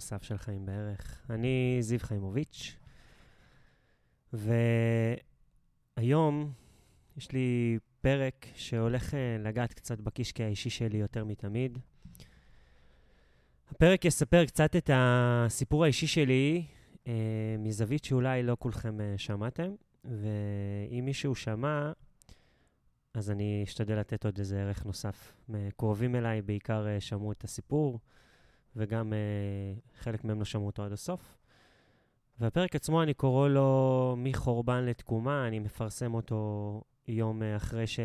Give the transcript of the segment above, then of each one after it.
נוסף של חיים בערך. אני זיו חיימוביץ', והיום יש לי פרק שהולך אה, לגעת קצת בקישקע האישי שלי יותר מתמיד. הפרק יספר קצת את הסיפור האישי שלי אה, מזווית שאולי לא כולכם אה, שמעתם, ואם מישהו שמע, אז אני אשתדל לתת עוד איזה ערך נוסף. קרובים אליי בעיקר אה, שמעו את הסיפור, וגם uh, חלק מהם לא שמעו אותו עד הסוף. והפרק עצמו, אני קורא לו מחורבן לתקומה, אני מפרסם אותו יום uh, אחרי ש...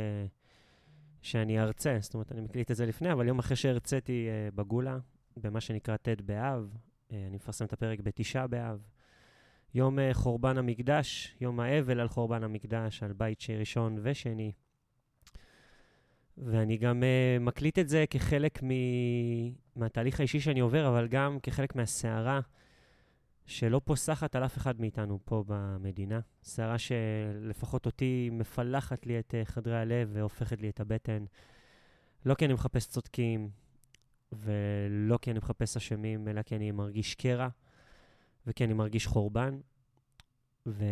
שאני ארצה, זאת אומרת, אני מקליט את זה לפני, אבל יום אחרי שהרציתי uh, בגולה, במה שנקרא ט' באב, uh, אני מפרסם את הפרק בתשעה באב. יום uh, חורבן המקדש, יום האבל על חורבן המקדש, על בית ראשון ושני. ואני גם uh, מקליט את זה כחלק מ... מהתהליך האישי שאני עובר, אבל גם כחלק מהסערה שלא פוסחת על אף אחד מאיתנו פה במדינה. סערה שלפחות אותי מפלחת לי את uh, חדרי הלב והופכת לי את הבטן. לא כי אני מחפש צודקים, ולא כי אני מחפש אשמים, אלא כי אני מרגיש קרע, וכי אני מרגיש חורבן. ו...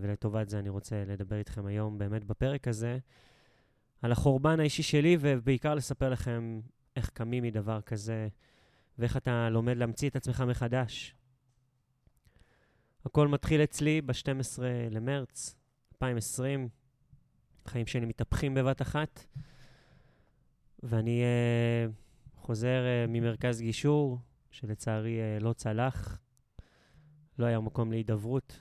ולטובת זה אני רוצה לדבר איתכם היום, באמת בפרק הזה, על החורבן האישי שלי, ובעיקר לספר לכם איך קמים מדבר כזה, ואיך אתה לומד להמציא את עצמך מחדש. הכל מתחיל אצלי ב-12 למרץ 2020, החיים שלי מתהפכים בבת אחת, ואני uh, חוזר uh, ממרכז גישור, שלצערי uh, לא צלח, לא היה מקום להידברות,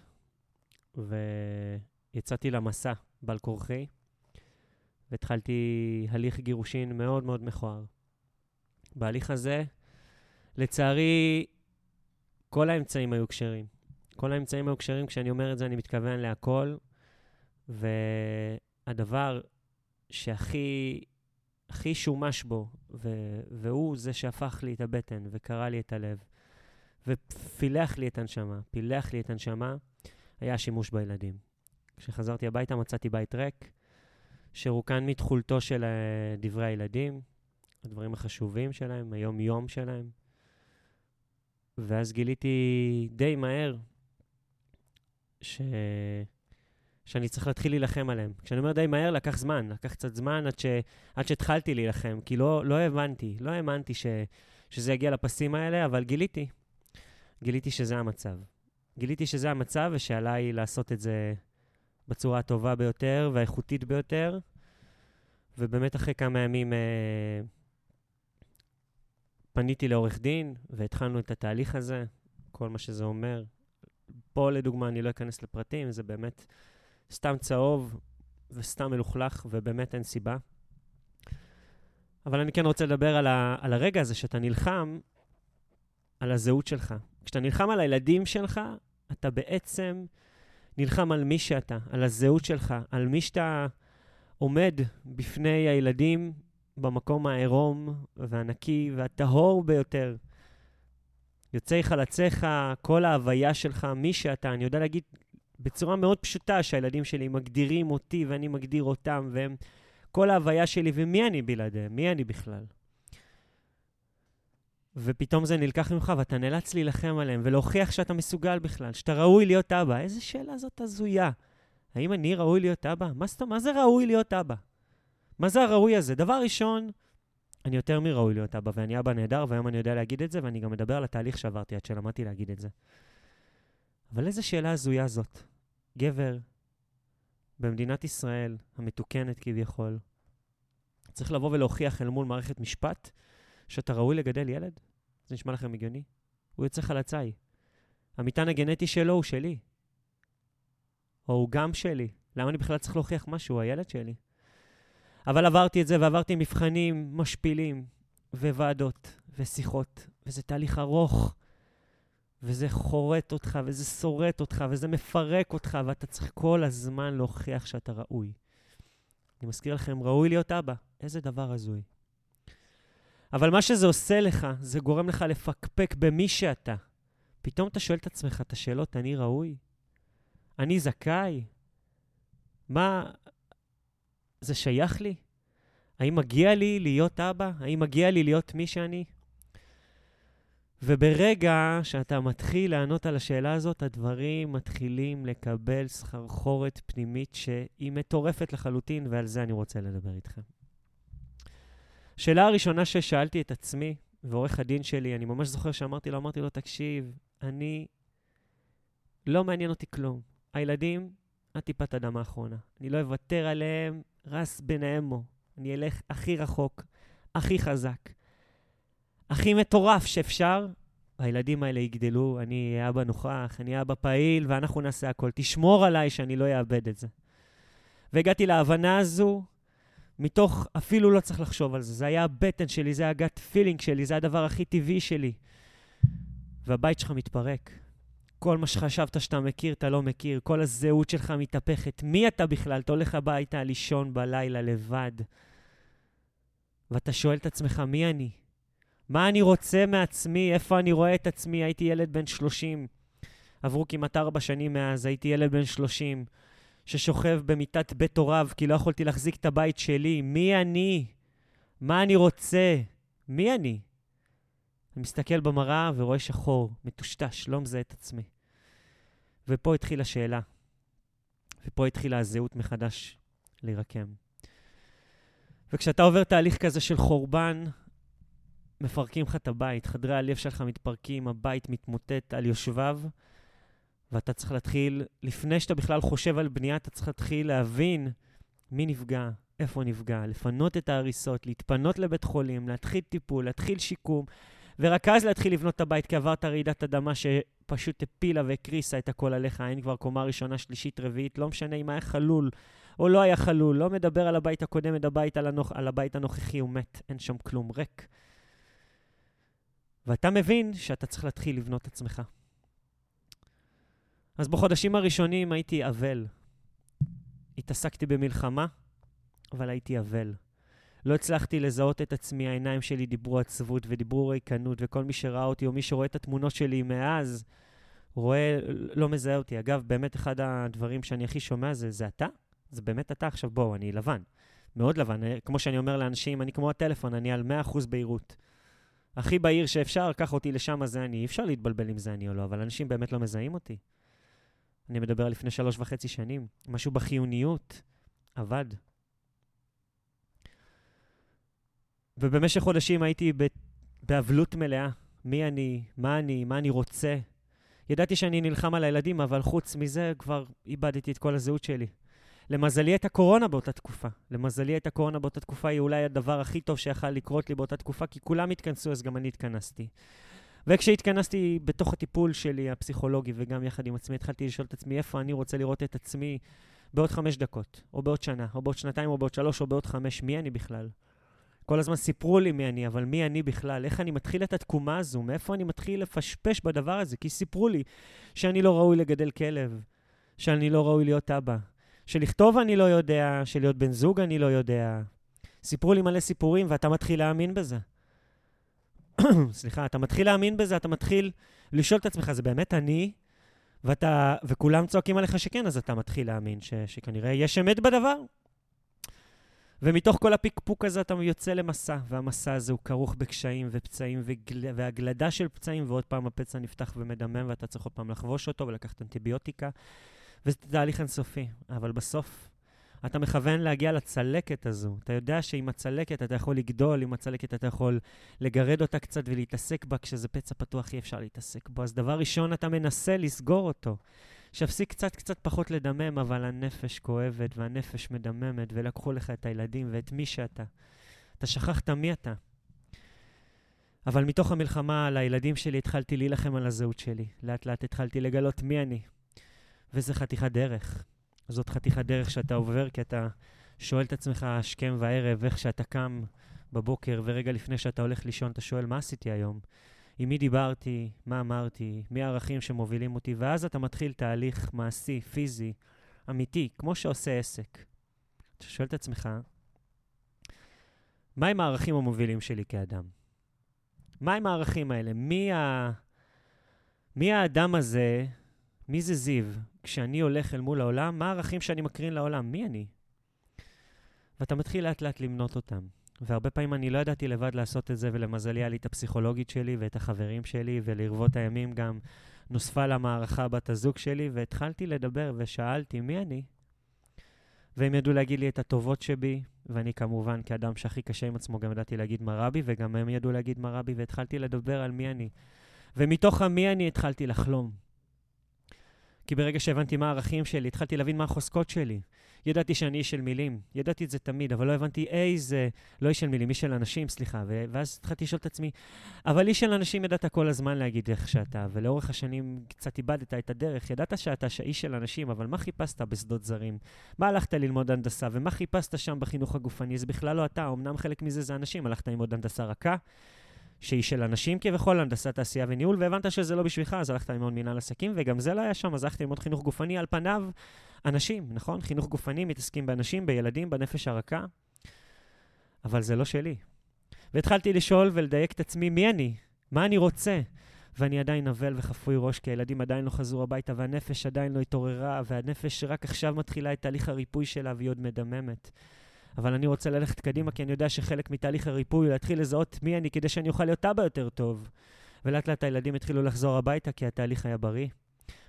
ויצאתי למסע בעל כורחי. והתחלתי הליך גירושין מאוד מאוד מכוער. בהליך הזה, לצערי, כל האמצעים היו כשרים. כל האמצעים היו כשרים, כשאני אומר את זה, אני מתכוון להכל, והדבר שהכי הכי שומש בו, ו- והוא זה שהפך לי את הבטן וקרע לי את הלב, ופילח לי את הנשמה, פילח לי את הנשמה, היה השימוש בילדים. כשחזרתי הביתה מצאתי בית ריק, שרוקן מתכולתו של uh, דברי הילדים, הדברים החשובים שלהם, היום-יום שלהם. ואז גיליתי די מהר ש... שאני צריך להתחיל להילחם עליהם. כשאני אומר די מהר, לקח זמן, לקח קצת זמן עד, ש... עד שהתחלתי להילחם, כי לא, לא הבנתי, לא האמנתי ש... שזה יגיע לפסים האלה, אבל גיליתי. גיליתי שזה המצב. גיליתי שזה המצב ושעליי לעשות את זה בצורה הטובה ביותר והאיכותית ביותר. ובאמת אחרי כמה ימים אה, פניתי לעורך דין והתחלנו את התהליך הזה, כל מה שזה אומר. פה לדוגמה אני לא אכנס לפרטים, זה באמת סתם צהוב וסתם מלוכלך, ובאמת אין סיבה. אבל אני כן רוצה לדבר על, ה, על הרגע הזה שאתה נלחם על הזהות שלך. כשאתה נלחם על הילדים שלך, אתה בעצם נלחם על מי שאתה, על הזהות שלך, על מי שאתה עומד בפני הילדים במקום העירום והנקי והטהור ביותר. יוצאי חלציך, כל ההוויה שלך, מי שאתה. אני יודע להגיד בצורה מאוד פשוטה שהילדים שלי מגדירים אותי ואני מגדיר אותם, והם כל ההוויה שלי, ומי אני בלעדיהם? מי אני בכלל? ופתאום זה נלקח ממך ואתה נאלץ להילחם עליהם ולהוכיח שאתה מסוגל בכלל, שאתה ראוי להיות אבא. איזה שאלה זאת הזויה. האם אני ראוי להיות אבא? מה זאת מה זה ראוי להיות אבא? מה זה הראוי הזה? דבר ראשון, אני יותר מראוי להיות אבא, ואני אבא נהדר, והיום אני יודע להגיד את זה, ואני גם מדבר על התהליך שעברתי עד שלמדתי להגיד את זה. אבל איזה שאלה הזויה זאת. גבר, במדינת ישראל, המתוקנת כביכול, צריך לבוא ולהוכיח אל מול מערכת משפט שאתה ראוי לגדל ילד? זה נשמע לכם הגיוני? הוא יוצא חלצאי. המטען הגנטי שלו הוא שלי. או הוא גם שלי. למה אני בכלל צריך להוכיח משהו? הוא הילד שלי. אבל עברתי את זה ועברתי מבחנים משפילים, וועדות, ושיחות, וזה תהליך ארוך, וזה חורט אותך, וזה שורט אותך, וזה מפרק אותך, ואתה צריך כל הזמן להוכיח שאתה ראוי. אני מזכיר לכם, ראוי להיות אבא. איזה דבר הזוי. אבל מה שזה עושה לך, זה גורם לך לפקפק במי שאתה. פתאום אתה שואל את עצמך את השאלות, אני ראוי? אני זכאי? מה, זה שייך לי? האם מגיע לי להיות אבא? האם מגיע לי להיות מי שאני? וברגע שאתה מתחיל לענות על השאלה הזאת, הדברים מתחילים לקבל סחרחורת פנימית שהיא מטורפת לחלוטין, ועל זה אני רוצה לדבר איתכם. השאלה הראשונה ששאלתי את עצמי, ועורך הדין שלי, אני ממש זוכר שאמרתי לו, אמרתי לו, תקשיב, אני... לא מעניין אותי כלום. הילדים, עד טיפת אדמה האחרונה. אני לא אוותר עליהם, רס ביניהם. אני אלך הכי רחוק, הכי חזק. הכי מטורף שאפשר, הילדים האלה יגדלו, אני אהיה אבא נוכח, אני אהיה אבא פעיל, ואנחנו נעשה הכל. תשמור עליי שאני לא אאבד את זה. והגעתי להבנה הזו, מתוך, אפילו לא צריך לחשוב על זה, זה היה הבטן שלי, זה היה הגאט פילינג שלי, זה הדבר הכי טבעי שלי. והבית שלך מתפרק. כל מה שחשבת שאתה מכיר, אתה לא מכיר. כל הזהות שלך מתהפכת. מי אתה בכלל? אתה הולך הביתה לישון בלילה לבד, ואתה שואל את עצמך, מי אני? מה אני רוצה מעצמי? איפה אני רואה את עצמי? הייתי ילד בן 30. עברו כמעט ארבע שנים מאז, הייתי ילד בן 30, ששוכב במיטת בית הוריו כי לא יכולתי להחזיק את הבית שלי. מי אני? מה אני רוצה? מי אני? אני מסתכל במראה ורואה שחור, מטושטש, לא מזהה את עצמי. ופה התחילה השאלה. ופה התחילה הזהות מחדש להירקם. וכשאתה עובר תהליך כזה של חורבן, מפרקים לך את הבית, חדרי הלב שלך מתפרקים, הבית מתמוטט על יושביו, ואתה צריך להתחיל, לפני שאתה בכלל חושב על בנייה, אתה צריך להתחיל להבין מי נפגע, איפה נפגע, לפנות את ההריסות, להתפנות לבית חולים, להתחיל טיפול, להתחיל שיקום, ורק אז להתחיל לבנות את הבית, כי עברת רעידת אדמה שפשוט הפילה והקריסה את הכל עליך. אין כבר קומה ראשונה, שלישית, רביעית, לא משנה אם היה חלול או לא היה חלול, לא מדבר על הבית הקודם, מדבר על, הנוכ... על הבית הנוכחי, הוא מת, אין שם כלום, ריק. ואתה מבין שאתה צריך להתחיל לבנות את עצמך. אז בחודשים הראשונים הייתי אבל. התעסקתי במלחמה, אבל הייתי אבל. לא הצלחתי לזהות את עצמי, העיניים שלי דיברו עצבות ודיברו ריקנות, וכל מי שראה אותי, או מי שרואה את התמונות שלי מאז, רואה, לא מזהה אותי. אגב, באמת אחד הדברים שאני הכי שומע זה, זה אתה? זה באמת אתה עכשיו, בואו, אני לבן. מאוד לבן. כמו שאני אומר לאנשים, אני כמו הטלפון, אני על 100% בהירות. הכי בהיר שאפשר, קח אותי לשם, זה אני. אי אפשר להתבלבל אם זה אני או לא, אבל אנשים באמת לא מזהים אותי. אני מדבר לפני שלוש וחצי שנים. משהו בחיוניות עבד. ובמשך חודשים הייתי באבלות מלאה. מי אני, מה אני, מה אני רוצה. ידעתי שאני נלחם על הילדים, אבל חוץ מזה כבר איבדתי את כל הזהות שלי. למזלי הייתה קורונה באותה תקופה. למזלי הייתה קורונה באותה תקופה, היא אולי הדבר הכי טוב שיכל לקרות לי באותה תקופה, כי כולם התכנסו, אז גם אני התכנסתי. וכשהתכנסתי בתוך הטיפול שלי, הפסיכולוגי, וגם יחד עם עצמי, התחלתי לשאול את עצמי איפה אני רוצה לראות את עצמי בעוד חמש דקות, או בעוד שנה, או בעוד שנתיים, או בעוד שלוש, או בעוד חמש, מי אני בכלל? כל הזמן סיפרו לי מי אני, אבל מי אני בכלל? איך אני מתחיל את התקומה הזו? מאיפה אני מתחיל לפשפש בדבר הזה? כי סיפרו לי שאני לא ראוי לגדל כלב, שאני לא ראוי להיות אבא, שלכתוב אני לא יודע, שלהיות בן זוג אני לא יודע. סיפרו לי מלא סיפורים, ואתה מתחיל להאמין בזה. סליחה, אתה מתחיל להאמין בזה, אתה מתחיל לשאול את עצמך, זה באמת אני? ואתה, וכולם צועקים עליך שכן, אז אתה מתחיל להאמין ש, שכנראה יש אמת בדבר. ומתוך כל הפיקפוק הזה אתה יוצא למסע, והמסע הזה הוא כרוך בקשיים ופצעים וגל... והגלדה של פצעים, ועוד פעם הפצע נפתח ומדמם, ואתה צריך עוד פעם לחבוש אותו ולקחת אנטיביוטיקה, וזה תהליך אינסופי. אבל בסוף אתה מכוון להגיע לצלקת הזו. אתה יודע שעם הצלקת אתה יכול לגדול, עם הצלקת אתה יכול לגרד אותה קצת ולהתעסק בה, כשזה פצע פתוח אי אפשר להתעסק בו. אז דבר ראשון, אתה מנסה לסגור אותו. שיפסיק קצת קצת פחות לדמם, אבל הנפש כואבת והנפש מדממת, ולקחו לך את הילדים ואת מי שאתה. אתה שכחת מי אתה. אבל מתוך המלחמה על הילדים שלי התחלתי להילחם על הזהות שלי. לאט לאט התחלתי לגלות מי אני. וזה חתיכת דרך. זאת חתיכת דרך שאתה עובר, כי אתה שואל את עצמך השכם והערב, איך שאתה קם בבוקר, ורגע לפני שאתה הולך לישון, אתה שואל, מה עשיתי היום? עם מי דיברתי, מה אמרתי, מי הערכים שמובילים אותי, ואז אתה מתחיל תהליך מעשי, פיזי, אמיתי, כמו שעושה עסק. אתה שואל את עצמך, מהם הערכים המובילים שלי כאדם? מהם הערכים האלה? מי, ה... מי האדם הזה, מי זה זיו? כשאני הולך אל מול העולם, מה הערכים שאני מקרין לעולם? מי אני? ואתה מתחיל לאט לאט למנות אותם. והרבה פעמים אני לא ידעתי לבד לעשות את זה, ולמזלי היה לי את הפסיכולוגית שלי ואת החברים שלי, ולרבות הימים גם נוספה למערכה בת הזוג שלי, והתחלתי לדבר ושאלתי, מי אני? והם ידעו להגיד לי את הטובות שבי, ואני כמובן, כאדם שהכי קשה עם עצמו, גם ידעתי להגיד מה רבי, וגם הם ידעו להגיד מה רבי, והתחלתי לדבר על מי אני. ומתוך המי אני התחלתי לחלום. כי ברגע שהבנתי מה הערכים שלי, התחלתי להבין מה החוזקות שלי. ידעתי שאני איש של מילים, ידעתי את זה תמיד, אבל לא הבנתי איזה, לא איש של מילים, איש של אנשים, סליחה. ו- ואז התחלתי לשאול את עצמי, אבל איש של אנשים ידעת כל הזמן להגיד איך שאתה, ולאורך השנים קצת איבדת את הדרך. ידעת שאתה איש של אנשים, אבל מה חיפשת בשדות זרים? מה הלכת ללמוד הנדסה, ומה חיפשת שם בחינוך הגופני? זה בכלל לא אתה, אמנם חלק מזה זה אנשים, הלכת ללמוד הנדסה רכה. שהיא של אנשים כביכול, הנדסת תעשייה וניהול, והבנת שזה לא בשבילך, אז הלכת ללמוד מנהל עסקים, וגם זה לא היה שם, אז הלכתי ללמוד חינוך גופני על פניו, אנשים, נכון? חינוך גופני, מתעסקים באנשים, בילדים, בנפש הרכה, אבל זה לא שלי. והתחלתי לשאול ולדייק את עצמי, מי אני? מה אני רוצה? ואני עדיין נבל וחפוי ראש, כי הילדים עדיין לא חזרו הביתה, והנפש עדיין לא התעוררה, והנפש רק עכשיו מתחילה את תהליך הריפוי שלה, והיא עוד מדממת. אבל אני רוצה ללכת קדימה, כי אני יודע שחלק מתהליך הריפוי הוא להתחיל לזהות מי אני, כדי שאני אוכל להיות אבא יותר טוב. ולאט לאט הילדים התחילו לחזור הביתה, כי התהליך היה בריא.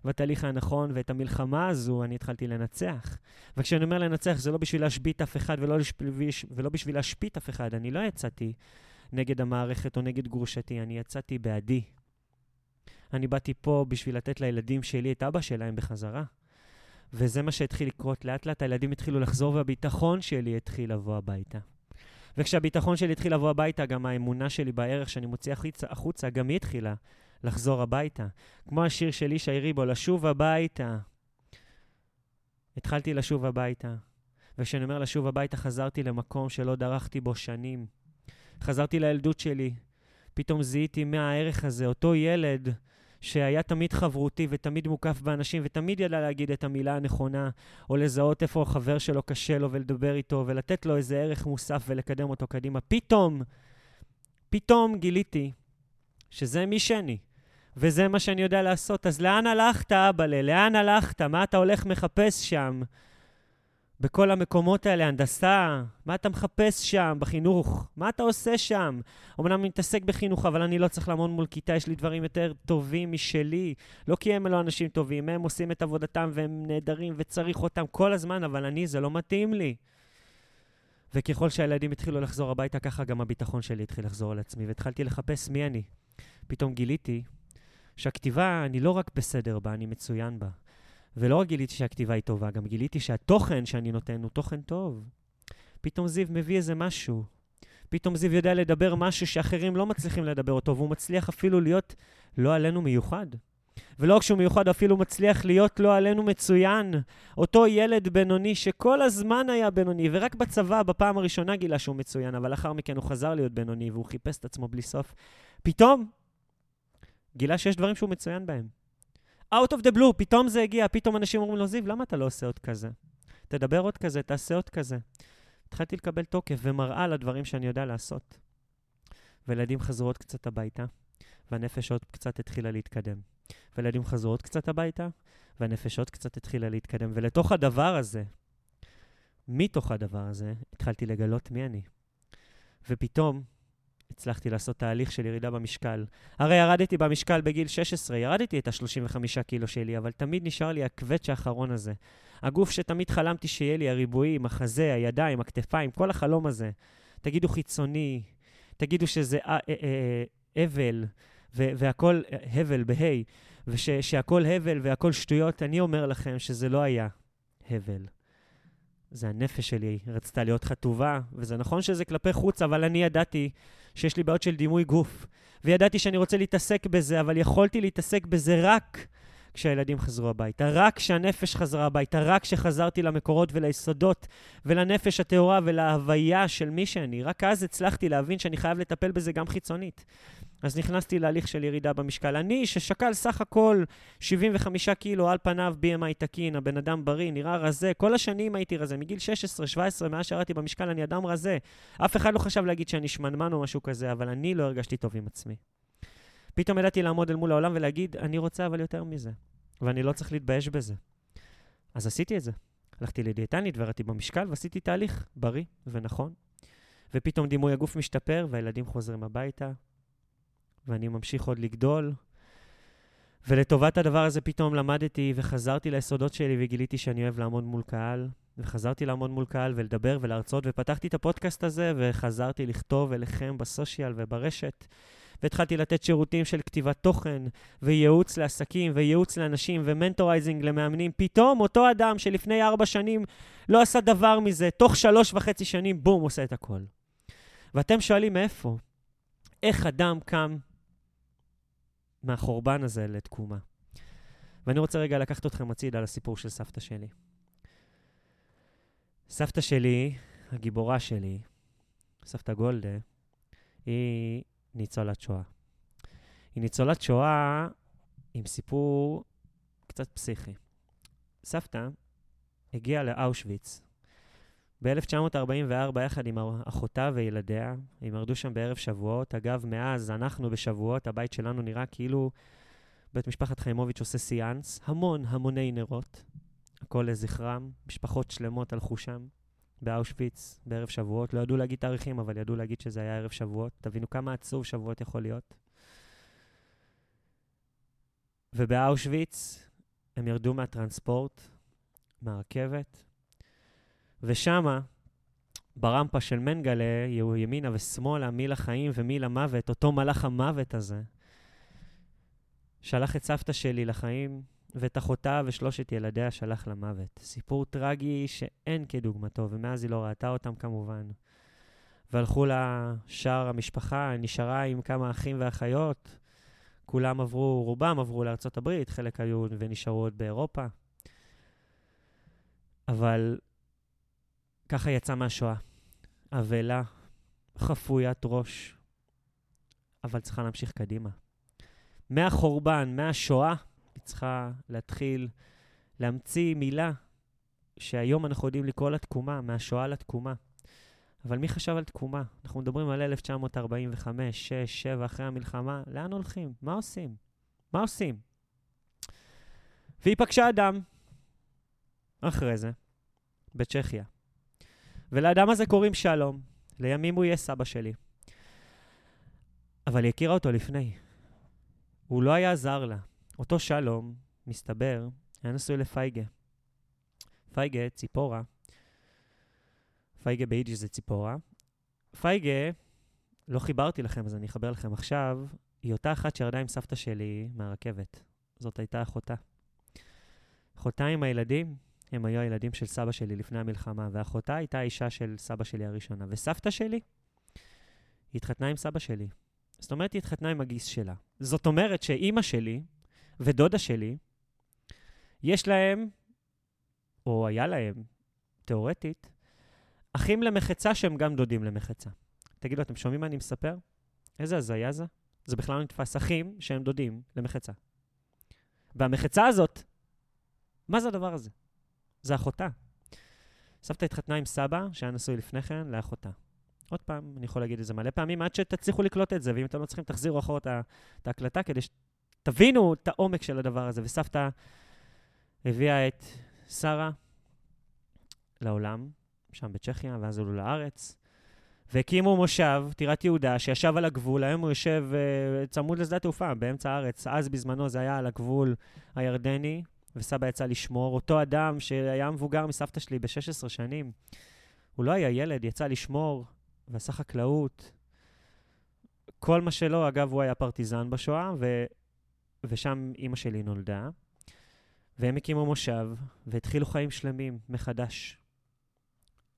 והתהליך היה נכון, ואת המלחמה הזו אני התחלתי לנצח. וכשאני אומר לנצח, זה לא בשביל להשבית אף אחד ולא, בשביל, ולא בשביל להשפיט אף אחד. אני לא יצאתי נגד המערכת או נגד גרושתי, אני יצאתי בעדי. אני באתי פה בשביל לתת לילדים שלי את אבא שלהם בחזרה. וזה מה שהתחיל לקרות. לאט לאט הילדים התחילו לחזור והביטחון שלי התחיל לבוא הביתה. וכשהביטחון שלי התחיל לבוא הביתה, גם האמונה שלי בערך שאני מוציא החוצה, החוצה גם היא התחילה לחזור הביתה. כמו השיר של איש ריבו, לשוב הביתה. התחלתי לשוב הביתה. וכשאני אומר לשוב הביתה, חזרתי למקום שלא דרכתי בו שנים. חזרתי לילדות שלי. פתאום זיהיתי מה הערך הזה, אותו ילד שהיה תמיד חברותי ותמיד מוקף באנשים ותמיד ידע להגיד את המילה הנכונה, או לזהות איפה החבר שלו קשה לו ולדבר איתו ולתת לו איזה ערך מוסף ולקדם אותו קדימה. פתאום, פתאום גיליתי שזה מי שאני, וזה מה שאני יודע לעשות. אז לאן הלכת, אבאלה? לאן הלכת? מה אתה הולך מחפש שם? בכל המקומות האלה, הנדסה, מה אתה מחפש שם בחינוך? מה אתה עושה שם? אמנם אני מתעסק בחינוך, אבל אני לא צריך לעמוד מול כיתה, יש לי דברים יותר טובים משלי. לא כי הם לא אנשים טובים, הם עושים את עבודתם והם נהדרים וצריך אותם כל הזמן, אבל אני, זה לא מתאים לי. וככל שהילדים התחילו לחזור הביתה, ככה גם הביטחון שלי התחיל לחזור על עצמי, והתחלתי לחפש מי אני. פתאום גיליתי שהכתיבה, אני לא רק בסדר בה, אני מצוין בה. ולא רק גיליתי שהכתיבה היא טובה, גם גיליתי שהתוכן שאני נותן הוא תוכן טוב. פתאום זיו מביא איזה משהו. פתאום זיו יודע לדבר משהו שאחרים לא מצליחים לדבר אותו, והוא מצליח אפילו להיות לא עלינו מיוחד. ולא רק שהוא מיוחד, אפילו מצליח להיות לא עלינו מצוין. אותו ילד בינוני שכל הזמן היה בינוני, ורק בצבא, בפעם הראשונה גילה שהוא מצוין, אבל לאחר מכן הוא חזר להיות בינוני, והוא חיפש את עצמו בלי סוף. פתאום גילה שיש דברים שהוא מצוין בהם. Out of the blue, פתאום זה הגיע, פתאום אנשים אומרים לו, זיו, למה אתה לא עושה עוד כזה? תדבר עוד כזה, תעשה עוד כזה. התחלתי לקבל תוקף ומראה לדברים שאני יודע לעשות. וילדים חזרו עוד קצת הביתה, והנפש עוד קצת התחילה להתקדם. וילדים חזרו עוד קצת הביתה, והנפש עוד קצת התחילה להתקדם. ולתוך הדבר הזה, מתוך הדבר הזה, התחלתי לגלות מי אני. ופתאום הצלחתי לעשות תהליך של ירידה במשקל. הרי ירדתי במשקל בגיל 16, ירדתי את ה-35 קילו שלי, אבל תמיד נשאר לי הקווץ' האחרון הזה. הגוף שתמיד חלמתי שיהיה לי, הריבועים, החזה, הידיים, הכתפיים, כל החלום הזה. תגידו חיצוני, תגידו שזה אה, הבל, והכל הבל בה', ושהכל הבל והכל שטויות, אני אומר לכם שזה לא היה הבל. זה הנפש שלי, רצתה להיות חטובה, וזה נכון שזה כלפי חוץ, אבל אני ידעתי שיש לי בעיות של דימוי גוף. וידעתי שאני רוצה להתעסק בזה, אבל יכולתי להתעסק בזה רק כשהילדים חזרו הביתה, רק כשהנפש חזרה הביתה, רק כשחזרתי למקורות וליסודות ולנפש הטהורה ולהוויה של מי שאני. רק אז הצלחתי להבין שאני חייב לטפל בזה גם חיצונית. אז נכנסתי להליך של ירידה במשקל. אני, ששקל סך הכל 75 קילו, על פניו BMI תקין, הבן אדם בריא, נראה רזה, כל השנים הייתי רזה, מגיל 16-17, מאז שירדתי במשקל, אני אדם רזה. אף אחד לא חשב להגיד שאני שמנמן או משהו כזה, אבל אני לא הרגשתי טוב עם עצמי. פתאום ידעתי לעמוד אל מול העולם ולהגיד, אני רוצה אבל יותר מזה, ואני לא צריך להתבייש בזה. אז עשיתי את זה. הלכתי לדיאטנית וירדתי במשקל ועשיתי תהליך בריא ונכון. ופתאום דימוי הגוף משתפר, והילדים חוזרים הביתה, ואני ממשיך עוד לגדול. ולטובת הדבר הזה פתאום למדתי וחזרתי ליסודות שלי וגיליתי שאני אוהב לעמוד מול קהל. וחזרתי לעמוד מול קהל ולדבר ולהרצות, ופתחתי את הפודקאסט הזה וחזרתי לכתוב אליכם בסושיאל וברשת. והתחלתי לתת שירותים של כתיבת תוכן, וייעוץ לעסקים, וייעוץ לאנשים, ו mentorizing למאמנים. פתאום אותו אדם שלפני ארבע שנים לא עשה דבר מזה, תוך שלוש וחצי שנים, בום, עושה את הכל. ואתם שואלים מאיפה? איך אדם קם מהחורבן הזה לתקומה? ואני רוצה רגע לקחת אתכם הצידה לסיפור של סבתא שלי. סבתא שלי, הגיבורה שלי, סבתא גולדה, היא ניצולת שואה. היא ניצולת שואה עם סיפור קצת פסיכי. סבתא הגיעה לאושוויץ ב-1944 יחד עם אחותה וילדיה. הם ירדו שם בערב שבועות. אגב, מאז אנחנו בשבועות, הבית שלנו נראה כאילו בית משפחת חיימוביץ' עושה סיאנס. המון המוני נרות. הכל לזכרם. משפחות שלמות הלכו שם. באושוויץ בערב שבועות. לא ידעו להגיד תאריכים, אבל ידעו להגיד שזה היה ערב שבועות. תבינו כמה עצוב שבועות יכול להיות. ובאושוויץ הם ירדו מהטרנספורט, מהרכבת, ושמה, ברמפה של מנגלה, יהיו ימינה ושמאלה, מי לחיים ומי למוות, אותו מלאך המוות הזה, שלח את סבתא שלי לחיים, ואת אחותה ושלושת ילדיה שלח למוות. סיפור טרגי שאין כדוגמתו, ומאז היא לא ראתה אותם כמובן. והלכו לשער המשפחה, נשארה עם כמה אחים ואחיות. כולם עברו, רובם עברו לארצות הברית, חלק היו ונשארו עוד באירופה. אבל ככה יצא מהשואה. אבלה, חפוית ראש, אבל צריכה להמשיך קדימה. מהחורבן, מהשואה, היא צריכה להתחיל להמציא מילה שהיום אנחנו יודעים לקרוא לה תקומה, מהשואה לתקומה. אבל מי חשב על תקומה? אנחנו מדברים על 1945, 6, 7, אחרי המלחמה, לאן הולכים? מה עושים? מה עושים? והיא פגשה אדם, אחרי זה, בצ'כיה. ולאדם הזה קוראים שלום. לימים הוא יהיה סבא שלי. אבל היא הכירה אותו לפני. הוא לא היה זר לה. אותו שלום, מסתבר, היה נשוי לפייגה. פייגה, ציפורה. פייגה ביידיש זה ציפורה. פייגה, לא חיברתי לכם, אז אני אחבר לכם עכשיו, היא אותה אחת שירדה עם סבתא שלי מהרכבת. זאת הייתה אחותה. אחותה עם הילדים, הם היו הילדים של סבא שלי לפני המלחמה, ואחותה הייתה האישה של סבא שלי הראשונה. וסבתא שלי, התחתנה עם סבא שלי. זאת אומרת, היא התחתנה עם הגיס שלה. זאת אומרת שאימא שלי ודודה שלי, יש להם, או היה להם, תיאורטית, אחים למחצה שהם גם דודים למחצה. תגידו, אתם שומעים מה אני מספר? איזה הזיה זה? זה בכלל לא נתפס. אחים שהם דודים למחצה. והמחצה הזאת, מה זה הדבר הזה? זה אחותה. סבתא התחתנה עם סבא, שהיה נשוי לפני כן, לאחותה. עוד פעם, אני יכול להגיד את זה מלא פעמים, עד שתצליחו לקלוט את זה, ואם אתם לא צריכים, תחזירו אחורה את ההקלטה כדי שתבינו את העומק של הדבר הזה. וסבתא הביאה את שרה לעולם, שם בצ'כיה, ואז עלו לארץ, והקימו מושב, טירת יהודה, שישב על הגבול, היום הוא יושב uh, צמוד לשדה התעופה, באמצע הארץ. אז בזמנו זה היה על הגבול הירדני, וסבא יצא לשמור. אותו אדם שהיה מבוגר מסבתא שלי ב-16 שנים, הוא לא היה ילד, יצא לשמור ועשה חקלאות. כל מה שלא, אגב, הוא היה פרטיזן בשואה, ו... ושם אימא שלי נולדה. והם הקימו מושב, והתחילו חיים שלמים מחדש.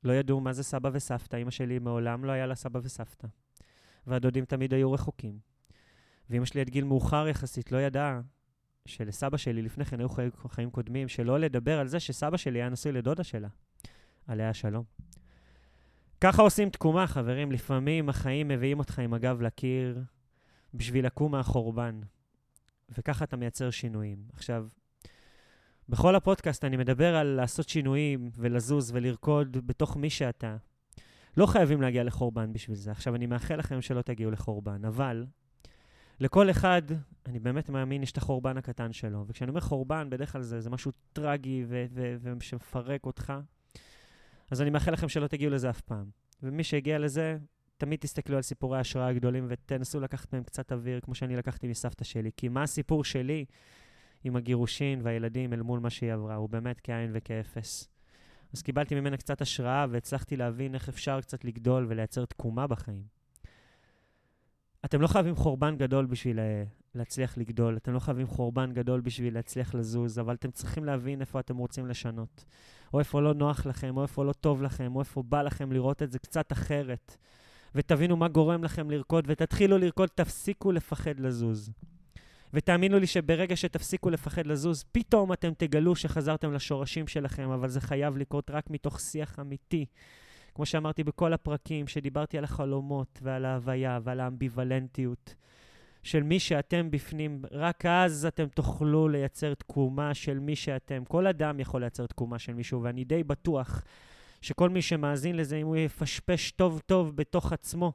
לא ידעו מה זה סבא וסבתא, אימא שלי מעולם לא היה לה סבא וסבתא. והדודים תמיד היו רחוקים. ואימא שלי עד גיל מאוחר יחסית לא ידעה שלסבא שלי לפני כן היו חיים, חיים קודמים, שלא לדבר על זה שסבא שלי היה נשוי לדודה שלה, עליה השלום. ככה עושים תקומה, חברים. לפעמים החיים מביאים אותך עם הגב לקיר בשביל לקום מהחורבן, וככה אתה מייצר שינויים. עכשיו, בכל הפודקאסט אני מדבר על לעשות שינויים ולזוז ולרקוד בתוך מי שאתה. לא חייבים להגיע לחורבן בשביל זה. עכשיו, אני מאחל לכם שלא תגיעו לחורבן, אבל לכל אחד, אני באמת מאמין, יש את החורבן הקטן שלו. וכשאני אומר חורבן, בדרך כלל זה, זה משהו טרגי ושמפרק אותך. אז אני מאחל לכם שלא תגיעו לזה אף פעם. ומי שהגיע לזה, תמיד תסתכלו על סיפורי ההשראה הגדולים ותנסו לקחת מהם קצת אוויר, כמו שאני לקחתי מסבתא שלי. כי מה הסיפור שלי עם הגירושין והילדים אל מול מה שהיא עברה? הוא באמת כאין וכאפס. אז קיבלתי ממנה קצת השראה והצלחתי להבין איך אפשר קצת לגדול ולייצר תקומה בחיים. אתם לא חייבים חורבן גדול בשביל אה, להצליח לגדול, אתם לא חייבים חורבן גדול בשביל להצליח לזוז, אבל אתם צריכים להבין איפה אתם רוצים לשנות. או איפה לא נוח לכם, או איפה לא טוב לכם, או איפה בא לכם לראות את זה קצת אחרת. ותבינו מה גורם לכם לרקוד, ותתחילו לרקוד, תפסיקו לפחד לזוז. ותאמינו לי שברגע שתפסיקו לפחד לזוז, פתאום אתם תגלו שחזרתם לשורשים שלכם, אבל זה חייב לקרות רק מתוך שיח אמיתי. כמו שאמרתי בכל הפרקים, שדיברתי על החלומות ועל ההוויה ועל האמביוולנטיות של מי שאתם בפנים, רק אז אתם תוכלו לייצר תקומה של מי שאתם. כל אדם יכול לייצר תקומה של מישהו, ואני די בטוח שכל מי שמאזין לזה, אם הוא יפשפש טוב טוב בתוך עצמו,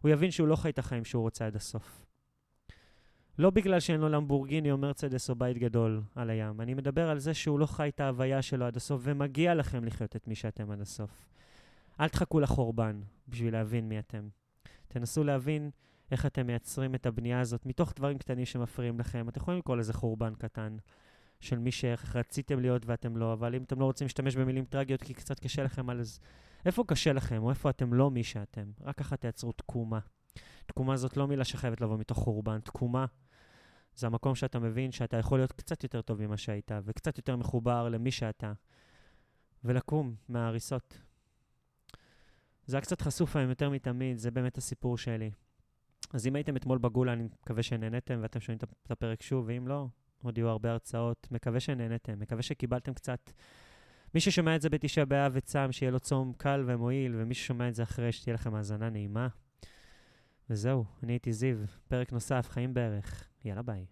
הוא יבין שהוא לא חי את החיים שהוא רוצה עד הסוף. לא בגלל שאין לו למבורגיני או מרצדס או בית גדול על הים. אני מדבר על זה שהוא לא חי את ההוויה שלו עד הסוף, ומגיע לכם לחיות את מי שאתם עד הסוף. אל תחכו לחורבן בשביל להבין מי אתם. תנסו להבין איך אתם מייצרים את הבנייה הזאת מתוך דברים קטנים שמפריעים לכם. אתם יכולים לקרוא לזה חורבן קטן של מי שרציתם להיות ואתם לא, אבל אם אתם לא רוצים להשתמש במילים טרגיות כי קצת קשה לכם, אז איפה קשה לכם או איפה אתם לא מי שאתם? רק ככה תייצרו תקומה. תקומה זאת לא מילה שחייבת לבוא מתוך חורבן. תקומה זה המקום שאתה מבין שאתה יכול להיות קצת יותר טוב ממה שהיית, וקצת יותר מחובר למי שאתה, ולקום מההריסות. זה היה קצת חשוף היום יותר מתמיד, זה באמת הסיפור שלי. אז אם הייתם אתמול בגולה, אני מקווה שנהנתם ואתם שומעים את הפרק שוב, ואם לא, עוד יהיו הרבה הרצאות. מקווה שנהנתם, מקווה שקיבלתם קצת... מי ששומע את זה בתשעה באב וצם, שיהיה לו צום קל ומועיל, ומי ששומע את זה אחרי, שתהיה לכם האזנה נעימה. וזהו, אני הייתי זיו, פרק נוסף, חיים בערך. יאללה ביי.